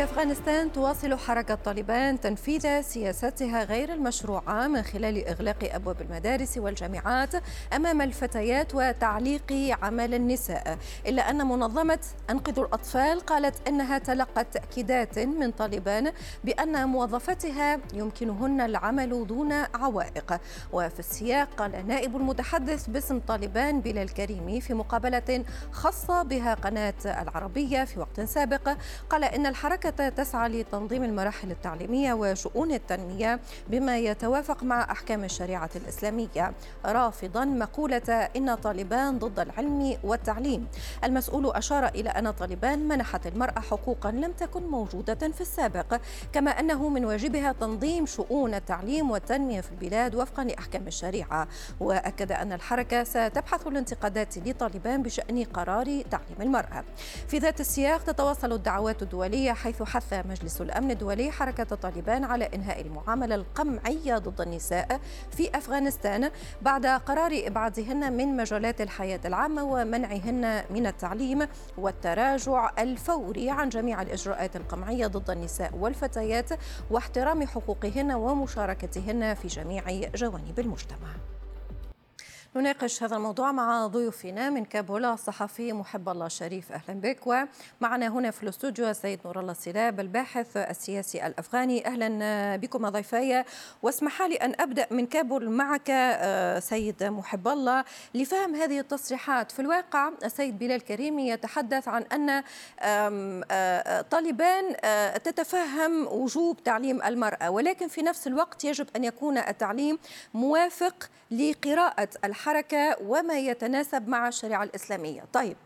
في أفغانستان تواصل حركة طالبان تنفيذ سياستها غير المشروعة من خلال إغلاق أبواب المدارس والجامعات أمام الفتيات وتعليق عمل النساء. إلا أن منظمة أنقذوا الأطفال قالت أنها تلقت تأكيدات من طالبان بأن موظفتها يمكنهن العمل دون عوائق. وفي السياق قال نائب المتحدث باسم طالبان بلال كريمي في مقابلة خاصة بها قناة العربية في وقت سابق قال إن الحركة تسعى لتنظيم المراحل التعليمية وشؤون التنمية بما يتوافق مع أحكام الشريعة الإسلامية. رافضا مقولة إن طالبان ضد العلم والتعليم. المسؤول أشار إلى أن طالبان منحت المرأة حقوقا لم تكن موجودة في السابق كما أنه من واجبها تنظيم شؤون التعليم والتنمية في البلاد وفقا لأحكام الشريعة. وأكد أن الحركة ستبحث الانتقادات لطالبان بشأن قرار تعليم المرأة. في ذات السياق تتواصل الدعوات الدولية حيث حيث حث مجلس الأمن الدولي حركة طالبان على إنهاء المعاملة القمعية ضد النساء في أفغانستان بعد قرار إبعادهن من مجالات الحياة العامة ومنعهن من التعليم والتراجع الفوري عن جميع الإجراءات القمعية ضد النساء والفتيات واحترام حقوقهن ومشاركتهن في جميع جوانب المجتمع. نناقش هذا الموضوع مع ضيوفنا من كابولا. الصحفي محب الله شريف أهلا بك. ومعنا هنا في الاستوديو السيد نور الله السلاب الباحث السياسي الأفغاني. أهلا بكم ضيفي. واسمح لي أن أبدأ من كابول معك آه، سيد محب الله. لفهم هذه التصريحات في الواقع السيد بلال كريمي يتحدث عن أن آه، طالبان آه، تتفهم وجوب تعليم المرأة ولكن في نفس الوقت يجب أن يكون التعليم موافق لقراءة الحركة وما يتناسب مع الشريعة الإسلامية. طيب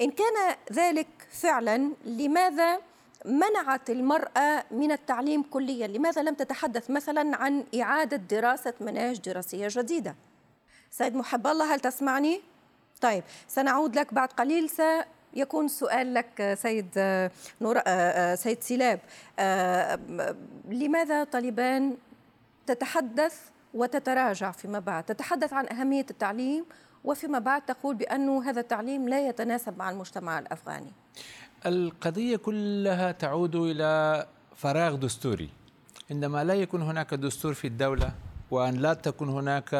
إن كان ذلك فعلا لماذا منعت المرأة من التعليم كليا؟ لماذا لم تتحدث مثلا عن إعادة دراسة مناهج دراسية جديدة؟ سيد محب الله هل تسمعني؟ طيب سنعود لك بعد قليل. سيكون سؤال لك سيد نور سيد سلاب لماذا طالبان تتحدث وتتراجع فيما بعد. تتحدث عن أهمية التعليم وفيما بعد تقول بأن هذا التعليم لا يتناسب مع المجتمع الأفغاني. القضية كلها تعود إلى فراغ دستوري. عندما لا يكون هناك دستور في الدولة وأن لا تكون هناك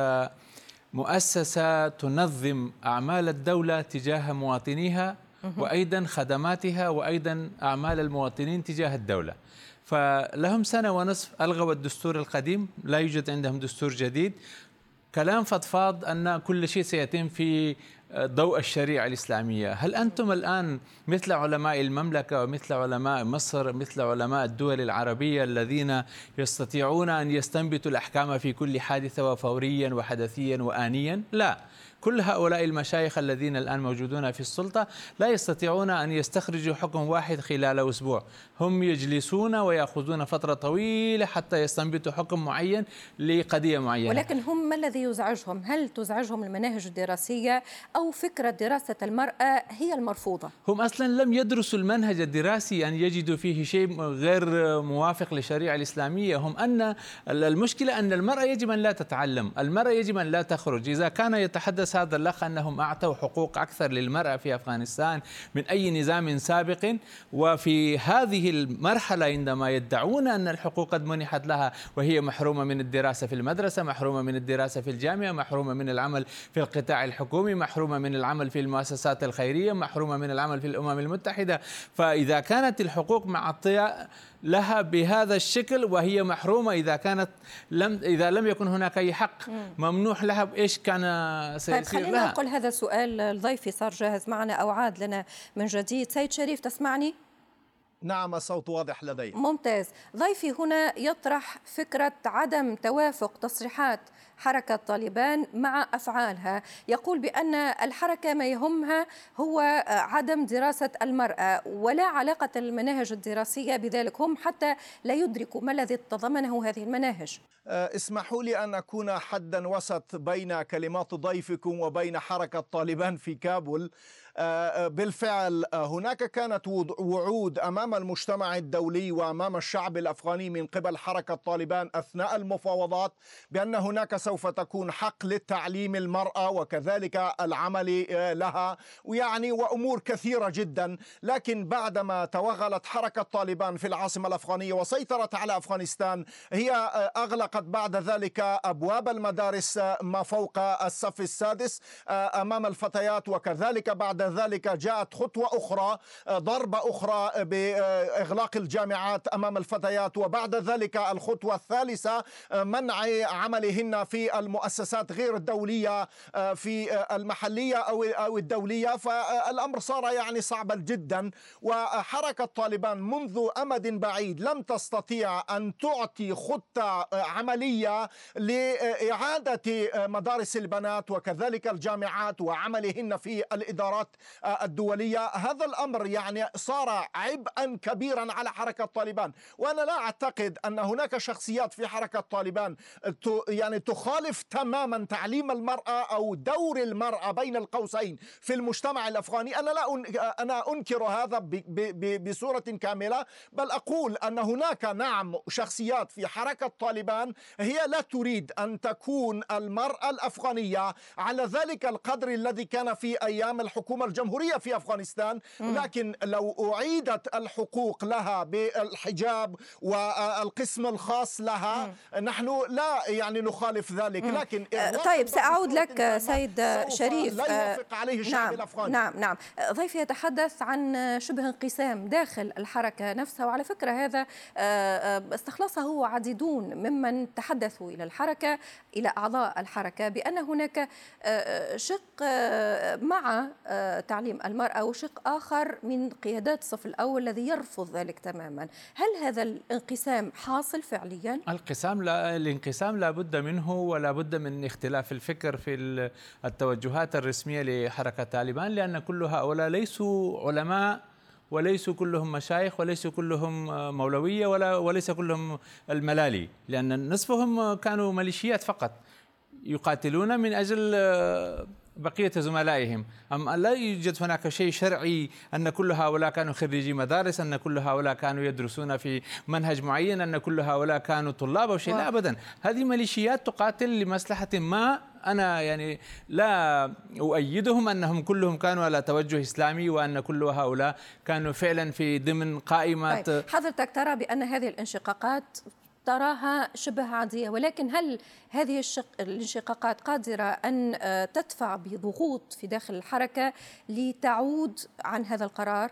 مؤسسة تنظم أعمال الدولة تجاه مواطنيها وأيضا خدماتها وأيضا أعمال المواطنين تجاه الدولة. فلهم سنة ونصف ألغوا الدستور القديم. لا يوجد عندهم دستور جديد. كلام فضفاض أن كل شيء سيتم في ضوء الشريعة الإسلامية. هل أنتم الآن مثل علماء المملكة ومثل علماء مصر مثل علماء الدول العربية الذين يستطيعون أن يستنبطوا الأحكام في كل حادثة وفوريا وحدثيا وآنيا؟ لا. كل هؤلاء المشايخ الذين الآن موجودون في السلطة لا يستطيعون أن يستخرجوا حكم واحد خلال أسبوع. هم يجلسون ويأخذون فترة طويلة حتى يستنبطوا حكم معين لقضية معينة. ولكن هم ما الذي يزعجهم؟ هل تزعجهم المناهج الدراسية أو فكرة دراسة المرأة هي المرفوضة؟ هم أصلا لم يدرسوا المنهج الدراسي أن يجدوا فيه شيء غير موافق للشريعة الإسلامية. هم أن المشكلة أن المرأة يجب أن لا تتعلم. المرأة يجب أن لا تخرج. إذا كان يتحدث هذا الأخ أنهم أعطوا حقوق أكثر للمرأة في أفغانستان من أي نظام سابق وفي هذه المرحلة عندما يدعون أن الحقوق قد منحت لها وهي محرومة من الدراسة في المدرسة محرومة من الدراسة في الجامعة محرومة من العمل في القطاع الحكومي محرومة من العمل في المؤسسات الخيرية محرومة من العمل في الأمم المتحدة. فإذا كانت الحقوق معطية لها بهذا الشكل وهي محرومة إذا كانت لم إذا لم يكن هناك أي حق ممنوح لها بإيش كان سيصير طيب خلينا لها؟ نقول هذا السؤال الضيفي صار جاهز معنا أو عاد لنا من جديد. سيد شريف تسمعني؟ نعم الصوت واضح لدي. ممتاز. ضيفي هنا يطرح فكرة عدم توافق تصريحات حركة طالبان مع أفعالها. يقول بأن الحركة ما يهمها هو عدم دراسة المرأة ولا علاقة المناهج الدراسية بذلك. هم حتى لا يدركوا ما الذي تضمنه هذه المناهج. أه، اسمحوا لي أن أكون حدا وسط بين كلمات ضيفكم وبين حركة طالبان في كابول بالفعل هناك كانت وعود أمام المجتمع الدولي وأمام الشعب الأفغاني من قبل حركة طالبان أثناء المفاوضات بأن هناك سوف تكون حق للتعليم المرأة وكذلك العمل لها ويعني وأمور كثيرة جدا. لكن بعدما توغلت حركة طالبان في العاصمة الأفغانية وسيطرت على أفغانستان هي أغلقت بعد ذلك أبواب المدارس ما فوق الصف السادس أمام الفتيات وكذلك بعد ذلك جاءت خطوة أخرى ضربه أخرى بإغلاق الجامعات أمام الفتيات. وبعد ذلك الخطوة الثالثة منع عملهن في المؤسسات غير الدولية في المحلية أو أو الدولية. فالأمر صار يعني صعبا جدا. وحركة طالبان منذ أمد بعيد لم تستطيع أن تعطي خطة عملية لإعادة مدارس البنات وكذلك الجامعات وعملهن في الإدارات الدولية. هذا الأمر يعني صار عبئا كبيرا على حركة طالبان. وأنا لا أعتقد أن هناك شخصيات في حركة طالبان يعني تخالف تماما تعليم المرأة أو دور المرأة بين القوسين في المجتمع الأفغاني. أنا لا أنا أنكر هذا بصورة كاملة بل أقول أن هناك نعم شخصيات في حركة طالبان هي لا تريد أن تكون المرأة الأفغانية. على ذلك القدر الذي كان في أيام الحكومة الجمهوريه في أفغانستان لكن لو أعيدت الحقوق لها بالحجاب والقسم الخاص لها نحن لا يعني نخالف ذلك. لكن طيب سأعود لك سيد شريف. لا يوافق عليه الشعب نعم الأفغاني. نعم نعم. ضيفي يتحدث عن شبه انقسام داخل الحركة نفسها وعلى فكرة هذا استخلصه عديدون ممن تحدثوا إلى الحركة إلى أعضاء الحركة بأن هناك شق مع تعليم المرأة وشق آخر من قيادات الصف الأول الذي يرفض ذلك تماما. هل هذا الانقسام حاصل فعليا؟ الانقسام لا الانقسام لا بد منه ولا بد من اختلاف الفكر في التوجهات الرسمية لحركة طالبان لأن كل هؤلاء ليسوا علماء وليسوا كلهم مشايخ وليسوا كلهم مولوية ولا وليس كلهم الملالي لأن نصفهم كانوا ميليشيات فقط يقاتلون من أجل بقية زملائهم. أم لا يوجد هناك شيء شرعي أن كل هؤلاء كانوا خريجي مدارس أن كل هؤلاء كانوا يدرسون في منهج معين أن كل هؤلاء كانوا طلاب أو شيء؟ لا أبدا. هذه ميليشيات تقاتل لمصلحة ما أنا يعني لا أؤيدهم أنهم كلهم كانوا على توجه إسلامي وأن كل هؤلاء كانوا فعلا في ضمن قائمة طيب. حضرتك ترى بأن هذه الانشقاقات تراها شبه عادية ولكن هل هذه الشق الانشقاقات قادرة أن تدفع بضغوط في داخل الحركة لتعود عن هذا القرار؟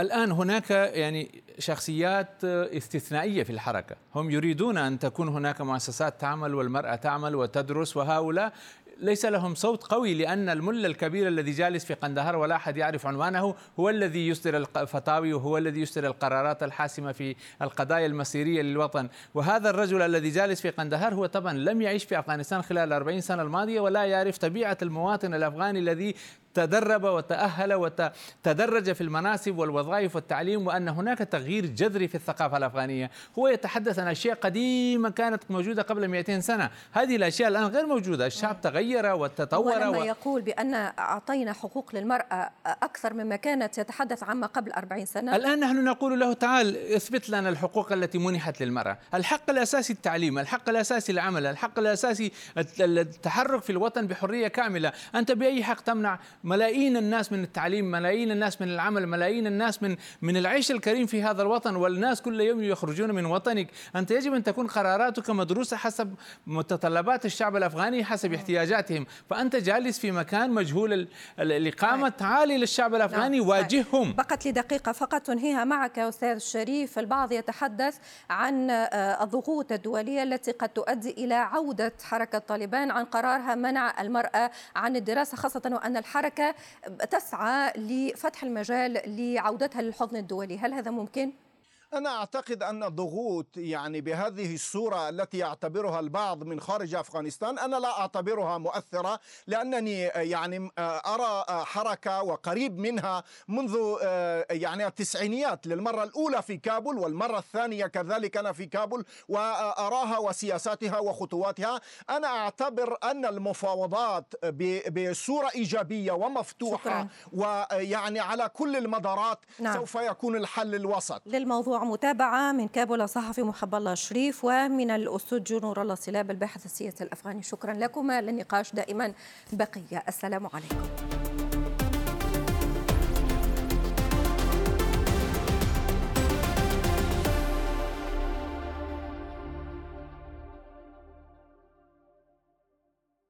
الآن هناك يعني شخصيات استثنائية في الحركة هم يريدون أن تكون هناك مؤسسات تعمل والمرأة تعمل وتدرس وهؤلاء ليس لهم صوت قوي لأن الملا الكبير الذي جالس في قندهار ولا أحد يعرف عنوانه هو الذي يصدر الفتاوي وهو الذي يصدر القرارات الحاسمة في القضايا المصيرية للوطن. وهذا الرجل الذي جالس في قندهار هو طبعا لم يعيش في أفغانستان خلال الأربعين سنة الماضية ولا يعرف طبيعة المواطن الأفغاني الذي تدرب وتأهل وتدرج في المناصب والوظائف والتعليم وأن هناك تغيير جذري في الثقافة الأفغانية. هو يتحدث عن أشياء قديمة كانت موجودة قبل 200 سنة. هذه الأشياء الآن غير موجودة. الشعب تغير وتطور ولما و... يقول بأن أعطينا حقوق للمرأة أكثر مما كانت يتحدث عما قبل 40 سنة. الآن نحن نقول له تعال اثبت لنا الحقوق التي منحت للمرأة. الحق الأساسي التعليم الحق الأساسي العمل الحق الأساسي التحرك في الوطن بحرية كاملة. أنت بأي حق تمنع ملايين الناس من التعليم ملايين الناس من العمل ملايين الناس من من العيش الكريم في هذا الوطن والناس كل يوم يخرجون من وطنك. أنت يجب أن تكون قراراتك مدروسة حسب متطلبات الشعب الأفغاني حسب احتياجاتهم. فأنت جالس في مكان مجهول الإقامة تعالي للشعب الأفغاني. واجههم. بقت لي دقيقة فقط تنهيها معك أستاذ الشريف. البعض يتحدث عن الضغوط الدولية التي قد تؤدي إلى عودة حركة طالبان عن قرارها منع المرأة عن الدراسة خاصة وأن الحركة تسعى لفتح المجال لعودتها للحضن الدولي هل هذا ممكن؟ أنا أعتقد أن الضغوط يعني بهذه الصورة التي يعتبرها البعض من خارج أفغانستان أنا لا أعتبرها مؤثرة لأنني يعني أرى حركة وقريب منها منذ يعني التسعينيات للمرة الأولى في كابول والمرة الثانية كذلك أنا في كابول وأراها وسياساتها وخطواتها أنا أعتبر أن المفاوضات بصورة إيجابية ومفتوحة شكرا. ويعني على كل المدارات نعم. سوف يكون الحل الوسط للموضوع متابعة من كابول الصحفي محب الله شريف ومن الأستاذ نور الله صلاب الباحث السياسي الأفغاني. شكرا لكما للنقاش دائما بقية. السلام عليكم.